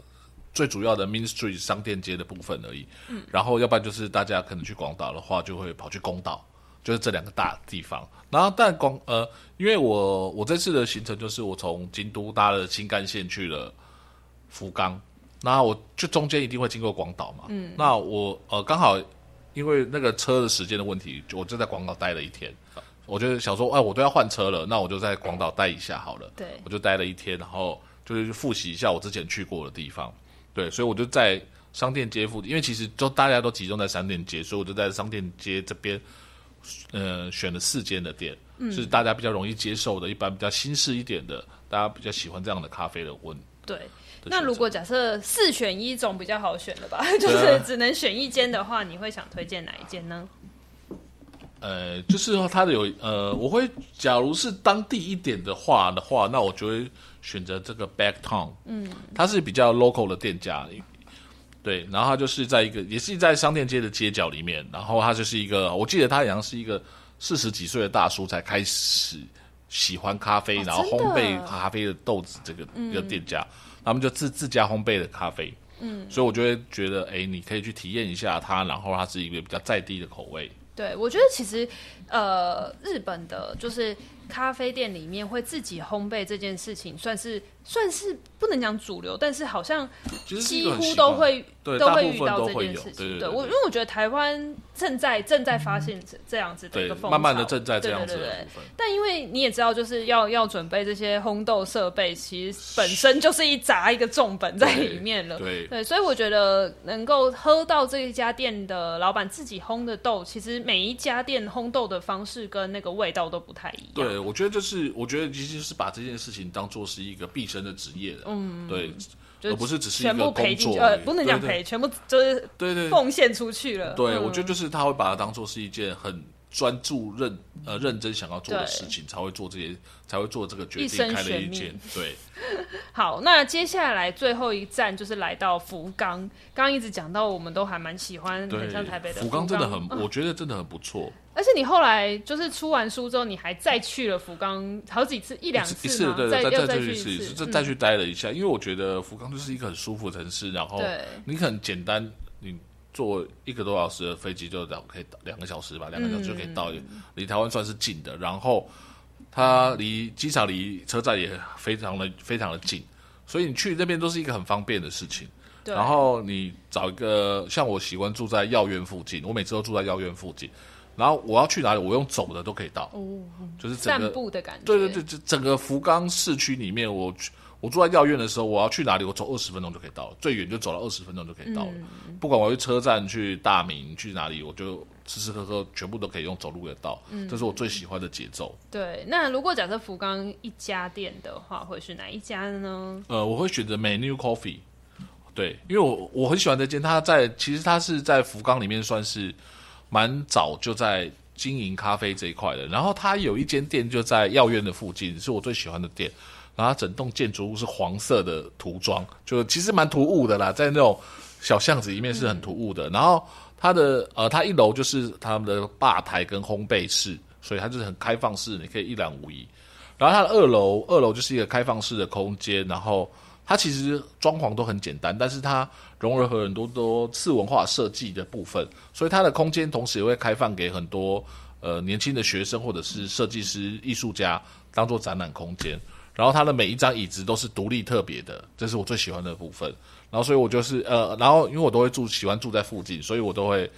最主要的 Main Street 商店街的部分而已。嗯，然后要不然就是大家可能去广岛的话，就会跑去宫岛，就是这两个大地方。然后但广呃，因为我我这次的行程就是我从京都搭了新干线去了福冈，那我就中间一定会经过广岛嘛。嗯，那我呃刚好。因为那个车的时间的问题，我就在广岛待了一天。我就想说，哎，我都要换车了，那我就在广岛待一下好了。对，我就待了一天，然后就是复习一下我之前去过的地方。对，所以我就在商店街附近，因为其实都大家都集中在商店街，所以我就在商店街这边，呃，选了四间的店，嗯，是大家比较容易接受的，一般比较新式一点的，大家比较喜欢这样的咖啡的温。对。那如果假设四选一总比较好选了吧？[laughs] 就是只能选一间的话，你会想推荐哪一间呢？呃，就是说它的有呃，我会假如是当地一点的话的话，那我就会选择这个 Back Town。嗯，它是比较 local 的店家，对，然后它就是在一个也是在商店街的街角里面，然后它就是一个，我记得他好像是一个四十几岁的大叔才开始喜欢咖啡，哦、然后烘焙咖啡的豆子这个一个店家。嗯他们就自自家烘焙的咖啡，嗯，所以我就会觉得，哎，你可以去体验一下它，然后它是一个比较在地的口味。对，我觉得其实，呃，日本的就是咖啡店里面会自己烘焙这件事情，算是算是不能讲主流，但是好像几乎都会都会遇到这件事情。对我，因为我觉得台湾正在正在发现这样子的一个风潮，慢慢的正在这样子的部分。但因为你也知道，就是要要准备这些烘豆设备，其实本身就是一砸一个重本在里面了。对对，所以我觉得能够喝到这一家店的老板自己烘的豆，其实每一家店烘豆的方式跟那个味道都不太一样。对，我觉得就是，我觉得其实是把这件事情当做是一个毕生的职业的。嗯，对。而不是只是一个工作，呃，不能讲赔，全部就是对对奉献出去了。对，我觉得就是他会把它当做是一件很专注、认呃认真想要做的事情，才会做这些，才会做这个决定，开了一间。对。[laughs] 好，那接下来最后一站就是来到福冈。刚刚一直讲到，我们都还蛮喜欢，很像台北的福冈，真的很，我觉得真的很不错。而且你后来就是出完书之后，你还再去了福冈好几次，一两次，一次对，再再再去一次，再再去待了一下。因为我觉得福冈就是一个很舒服的城市，然后你很简单，你坐一个多小时的飞机就两可以两个小时吧，两个小时就可以到，离台湾算是近的。然后它离机场离车站也非常的非常的近，所以你去那边都是一个很方便的事情。然后你找一个像我喜欢住在药院附近，我每次都住在药院附近。然后我要去哪里，我用走的都可以到，哦、就是整个散步的感觉。对对对，就整个福冈市区里面，我我住在药院的时候，我要去哪里，我走二十分钟就可以到，最远就走了二十分钟就可以到了。嗯、不管我去车站、去大明、去哪里，我就吃吃喝喝，全部都可以用走路的到。嗯、这是我最喜欢的节奏。对，那如果假设福冈一家店的话，会是哪一家呢？呃，我会选择 Menu Coffee。对，因为我我很喜欢这间，它在其实它是在福冈里面算是。蛮早就在经营咖啡这一块的。然后它有一间店就在药院的附近，是我最喜欢的店。然后它整栋建筑物是黄色的涂装，就其实蛮突兀的啦，在那种小巷子里面是很突兀的。嗯、然后它的呃，它一楼就是他们的吧台跟烘焙室，所以它就是很开放式，你可以一览无遗。然后它的二楼，二楼就是一个开放式的空间，然后它其实装潢都很简单，但是它融合了很多多次文化设计的部分，所以它的空间同时也会开放给很多呃年轻的学生或者是设计师、艺术家当做展览空间。然后它的每一张椅子都是独立特别的，这是我最喜欢的部分。然后所以我就是呃，然后因为我都会住，喜欢住在附近，所以我都会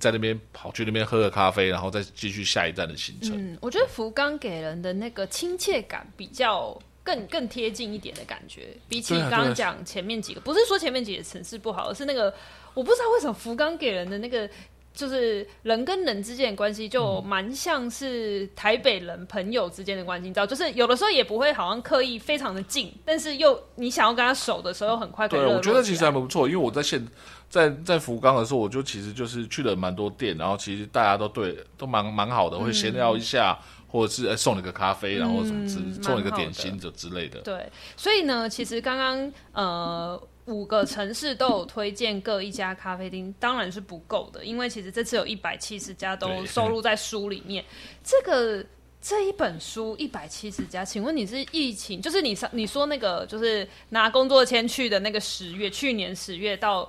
在那边跑去那边喝个咖啡，然后再继续下一站的行程。嗯，我觉得福冈给人的那个亲切感比较更更贴近一点的感觉，比起刚刚讲前面几个，不是说前面几个城市不好，而是那个我不知道为什么福冈给人的那个。就是人跟人之间的关系，就蛮像是台北人朋友之间的关系，你知道，就是有的时候也不会好像刻意非常的近，但是又你想要跟他熟的时候，很快可以。对，我觉得其实还不错，因为我在现在在福冈的时候，我就其实就是去了蛮多店，然后其实大家都对都蛮蛮好的，会闲聊一下，嗯、或者是送你个咖啡，然后什么之、嗯、送你个点心之之类的。对，所以呢，其实刚刚呃。五个城市都有推荐各一家咖啡厅，当然是不够的，因为其实这次有一百七十家都收录在书里面。这个这一本书一百七十家，请问你是疫情，就是你上你说那个就是拿工作签去的那个十月，去年十月到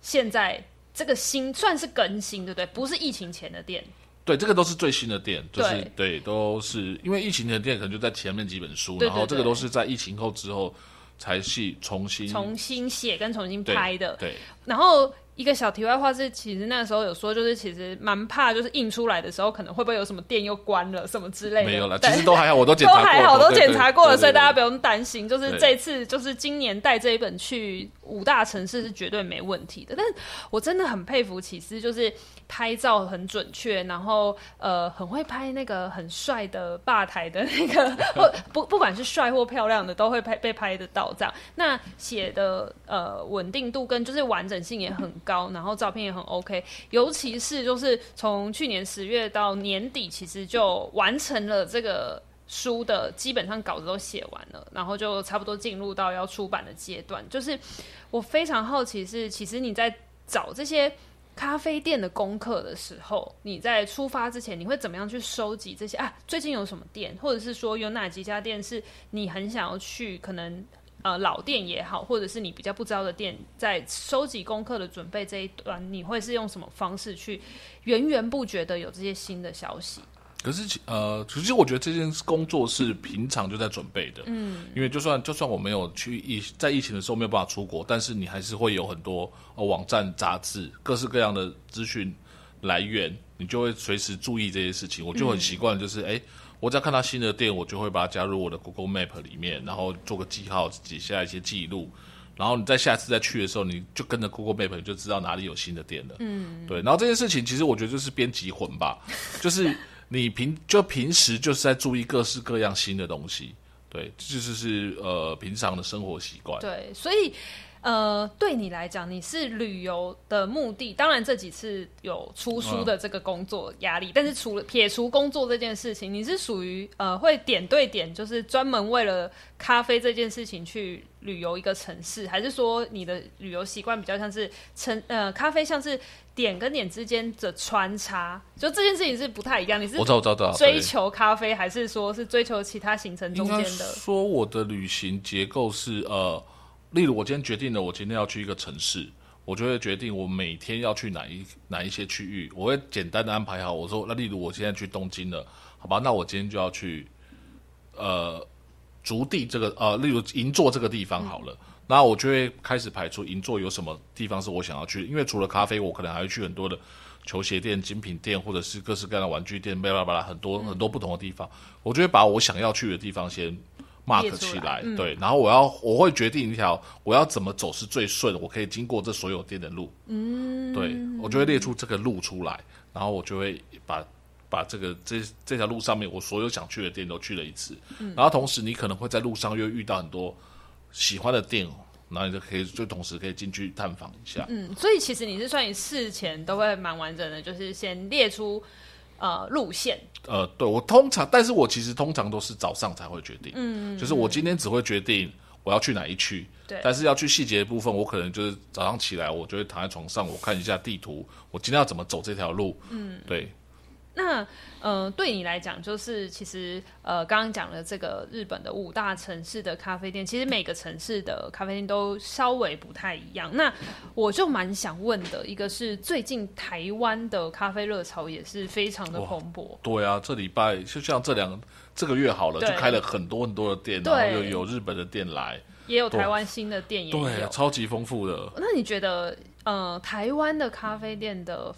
现在这个新算是更新，对不对？不是疫情前的店。对，这个都是最新的店，就是对，对，都是因为疫情前的店可能就在前面几本书，对对对，然后这个都是在疫情后之后。才是重新重新写跟重新拍的，对。对，然后一个小题外话是，其实那个时候有说，就是其实蛮怕，就是印出来的时候，可能会不会有什么店又关了什么之类的。没有了，其实都还好，我都检查过，都还好，都检查过了，所以大家不用担心。就是这次，就是今年带这一本去五大城市是绝对没问题的。但是我真的很佩服其实，就是。拍照很准确，然后呃很会拍那个很帅的吧台的那个，[laughs] 或不不管是帅或漂亮的都会拍被拍得到这样。那写的呃稳定度跟就是完整性也很高，然后照片也很 OK。尤其是就是从去年十月到年底，其实就完成了这个书的基本上稿子都写完了，然后就差不多进入到要出版的阶段。就是我非常好奇是，其实你在找这些。咖啡店的功课的时候，你在出发之前，你会怎么样去收集这些啊？最近有什么店，或者是说有哪几家店是你很想要去？可能呃老店也好，或者是你比较不知道的店，在收集功课的准备这一段，你会是用什么方式去源源不绝的有这些新的消息？可是，呃，其实我觉得这件工作是平常就在准备的，嗯，因为就算就算我没有去疫在疫情的时候没有办法出国，但是你还是会有很多呃网站、杂志、各式各样的资讯来源，你就会随时注意这些事情。我就很习惯，就是哎、嗯，我只要看到新的店，我就会把它加入我的 Google Map 里面，然后做个记号，写下一些记录，然后你在下次再去的时候，你就跟着 Google Map 你就知道哪里有新的店了，嗯，对。然后这件事情其实我觉得就是编辑魂吧，就是。你平就平时就是在注意各式各样新的东西，对，这就是是呃平常的生活习惯。对，所以呃对你来讲，你是旅游的目的，当然这几次有出书的这个工作压力，嗯、但是除了撇除工作这件事情，你是属于呃会点对点，就是专门为了咖啡这件事情去旅游一个城市，还是说你的旅游习惯比较像是城呃咖啡像是？点跟点之间的穿插，就这件事情是不太一样。你是追求咖啡，还是说是追求其他行程中间的？说我的旅行结构是呃，例如我今天决定了，我今天要去一个城市，我就会决定我每天要去哪一哪一些区域，我会简单的安排好。我说，那例如我现在去东京了，好吧，那我今天就要去呃筑地这个呃，例如银座这个地方好了。那我就会开始排除银座有什么地方是我想要去，因为除了咖啡，我可能还会去很多的球鞋店、精品店，或者是各式各样的玩具店，巴拉巴拉很多、很多不同的地方。我就会把我想要去的地方先 mark 起来，来嗯、对，然后我要我会决定一条我要怎么走是最顺，我可以经过这所有店的路。嗯，对，我就会列出这个路出来，然后我就会把把这个这这条路上面我所有想去的店都去了一次。嗯、然后同时你可能会在路上又遇到很多。喜欢的店，然后你就可以就同时可以进去探访一下。嗯，所以其实你是算你事前都会蛮完整的，就是先列出呃路线？呃，对我通常，但是我其实通常都是早上才会决定，嗯，就是我今天只会决定我要去哪一区，对，但是要去细节的部分，我可能就是早上起来，我就会躺在床上，我看一下地图，我今天要怎么走这条路，嗯，对。那呃，对你来讲，就是其实呃，刚刚讲了这个日本的五大城市的咖啡店，其实每个城市的咖啡店都稍微不太一样。那我就蛮想问的，一个是最近台湾的咖啡热潮也是非常的蓬勃。对啊，这礼拜就像这两这个月好了，就开了很多很多的店，然后又有日本的店来，也有台湾新的店也有，对，超级丰富的。那你觉得呃，台湾的咖啡店的？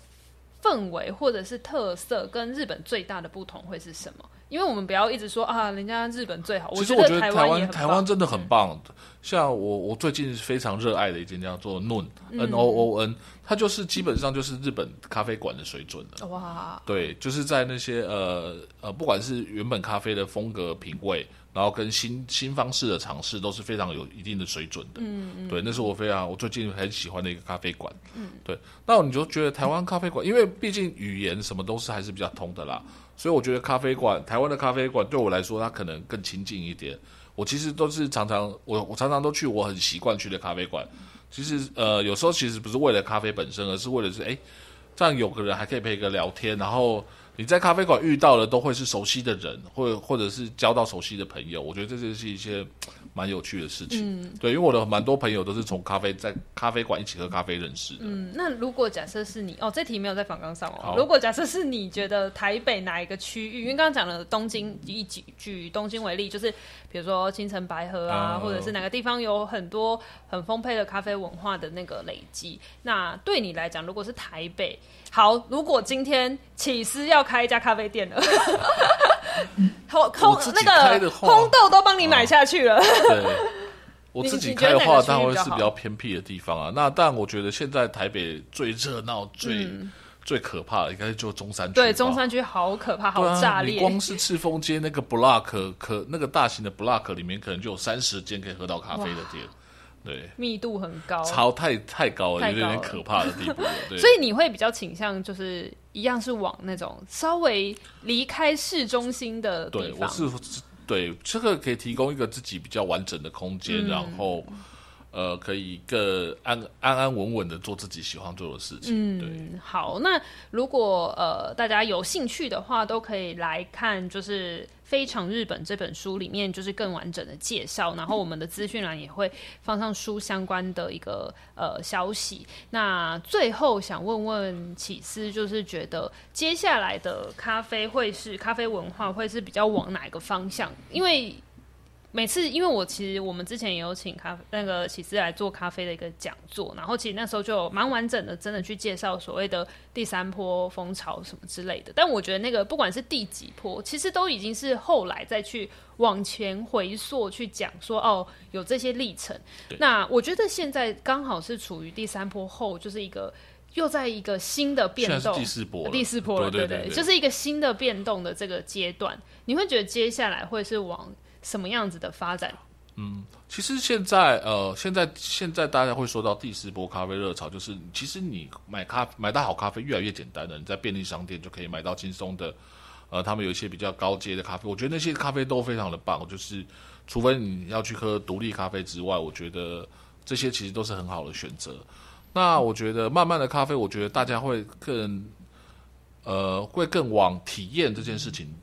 氛围或者是特色跟日本最大的不同会是什么？因为我们不要一直说啊，人家日本最好。其实我觉得台湾台湾真的很棒。嗯、像我我最近非常热爱的一间叫做 Noon N O O N，它就是基本上就是日本咖啡馆的水准了。哇，对，就是在那些呃呃，不管是原本咖啡的风格品味。然后跟新新方式的尝试都是非常有一定的水准的，嗯嗯，对，那是我非常我最近很喜欢的一个咖啡馆，嗯，对。那你就觉得台湾咖啡馆，因为毕竟语言什么都是还是比较通的啦，所以我觉得咖啡馆，台湾的咖啡馆对我来说，它可能更亲近一点。我其实都是常常我我常常都去我很习惯去的咖啡馆。其实呃有时候其实不是为了咖啡本身，而是为了是哎这样有个人还可以陪个聊天，然后。你在咖啡馆遇到的都会是熟悉的人，或或者是交到熟悉的朋友，我觉得这就是一些蛮有趣的事情。嗯，对，因为我的蛮多朋友都是从咖啡在咖啡馆一起喝咖啡认识的。嗯，那如果假设是你哦，这题没有在访纲上哦。如果假设是你觉得台北哪一个区域？因为刚刚讲了东京，以举举东京为例，就是比如说青城白河啊，或者是哪个地方有很多很丰沛的咖啡文化的那个累积。那对你来讲，如果是台北，好，如果今天起司要开一家咖啡店了，[laughs] 烘烘那个烘豆都帮你买下去了。对，[laughs] 我自己开的话，当然会是比较偏僻的地方啊。那但我觉得现在台北最热闹、最、嗯、最可怕的，应该就中山区。对，中山区好可怕，好炸裂。你光是赤峰街那个 block，可那个大型的 block 里面，可能就有三十间可以喝到咖啡的店。对，密度很高，超太太高了，有点可怕的地步。对，[laughs] 所以你会比较倾向就是一样是往那种稍微离开市中心的地方。对，我是对这个可以提供一个自己比较完整的空间，嗯、然后。呃，可以更安安安稳稳的做自己喜欢做的事情。嗯，对。好，那如果呃大家有兴趣的话，都可以来看，就是《非常日本》这本书里面就是更完整的介绍。然后我们的资讯栏也会放上书相关的一个呃消息。那最后想问问起思，就是觉得接下来的咖啡会是咖啡文化会是比较往哪一个方向？因为每次，因为我其实我们之前也有请咖那个起司来做咖啡的一个讲座，然后其实那时候就蛮完整的，真的去介绍所谓的第三波风潮什么之类的。但我觉得那个不管是第几波，其实都已经是后来再去往前回溯去讲说哦，有这些历程。那我觉得现在刚好是处于第三波后，就是一个又在一个新的变动，第四波，第四波了，对对，对对对，就是一个新的变动的这个阶段。你会觉得接下来会是往什么样子的发展？嗯，其实现在呃，现在现在大家会说到第四波咖啡热潮，就是其实你买咖买到好咖啡越来越简单了，你在便利商店就可以买到轻松的，呃，他们有一些比较高阶的咖啡，我觉得那些咖啡都非常的棒，就是除非你要去喝独立咖啡之外，我觉得这些其实都是很好的选择。那我觉得慢慢的咖啡，我觉得大家会更呃会更往体验这件事情。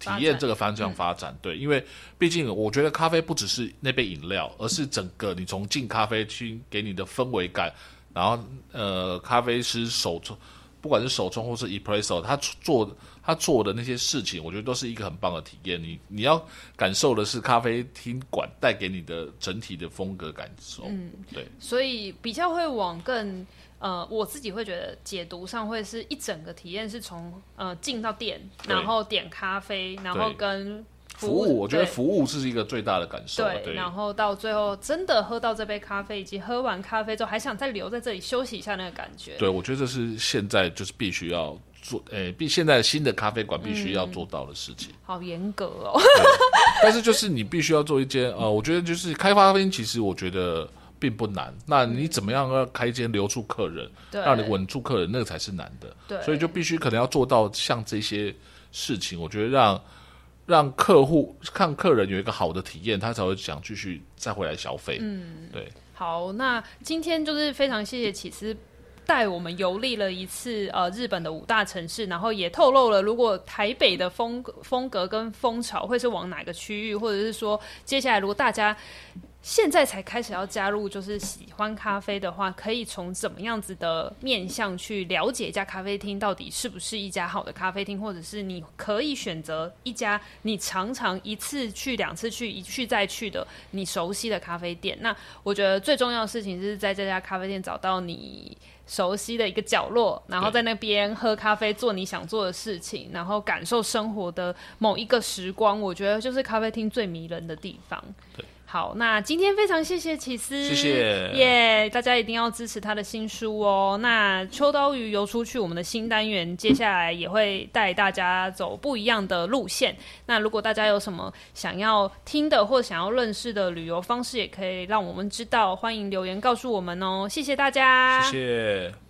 体验这个方向发展，对，因为毕竟我觉得咖啡不只是那杯饮料，而是整个你从进咖啡厅给你的氛围感，然后呃，咖啡师手冲，不管是手冲或是 espresso，他做他做的那些事情，我觉得都是一个很棒的体验。你你要感受的是咖啡厅馆带给你的整体的风格感受，嗯，对，所以比较会往更。呃，我自己会觉得解读上会是一整个体验是从呃进到店，然后点咖啡，然后跟服务，我觉得服务是一个最大的感受。对，对，然后到最后真的喝到这杯咖啡，以及喝完咖啡之后还想再留在这里休息一下那个感觉。对，我觉得这是现在就是必须要做，诶，必现在新的咖啡馆必须要做到的事情。嗯、好严格哦。但是就是你必须要做一间呃，我觉得就是开发咖啡，其实我觉得。并不难。那你怎么样要开间留住客人，对让你稳住客人，那个才是难的。对，所以就必须可能要做到像这些事情，我觉得让让客户看客人有一个好的体验，他才会想继续再回来消费。嗯，对。好，那今天就是非常谢谢起司。带我们游历了一次呃日本的五大城市，然后也透露了如果台北的风风格跟风潮会是往哪个区域，或者是说接下来如果大家现在才开始要加入，就是喜欢咖啡的话，可以从怎么样子的面向去了解一家咖啡厅到底是不是一家好的咖啡厅，或者是你可以选择一家你常常一次去、两次去、一去再去的你熟悉的咖啡店。那我觉得最重要的事情是在这家咖啡店找到你。熟悉的一个角落，然后在那边喝咖啡，做你想做的事情，然后感受生活的某一个时光。我觉得就是咖啡厅最迷人的地方。对。好，那今天非常谢谢起司，谢谢耶！Yeah, 大家一定要支持他的新书哦。那秋刀鱼游出去，我们的新单元接下来也会带大家走不一样的路线。那如果大家有什么想要听的或想要认识的旅游方式，也可以让我们知道，欢迎留言告诉我们哦。谢谢大家，谢谢。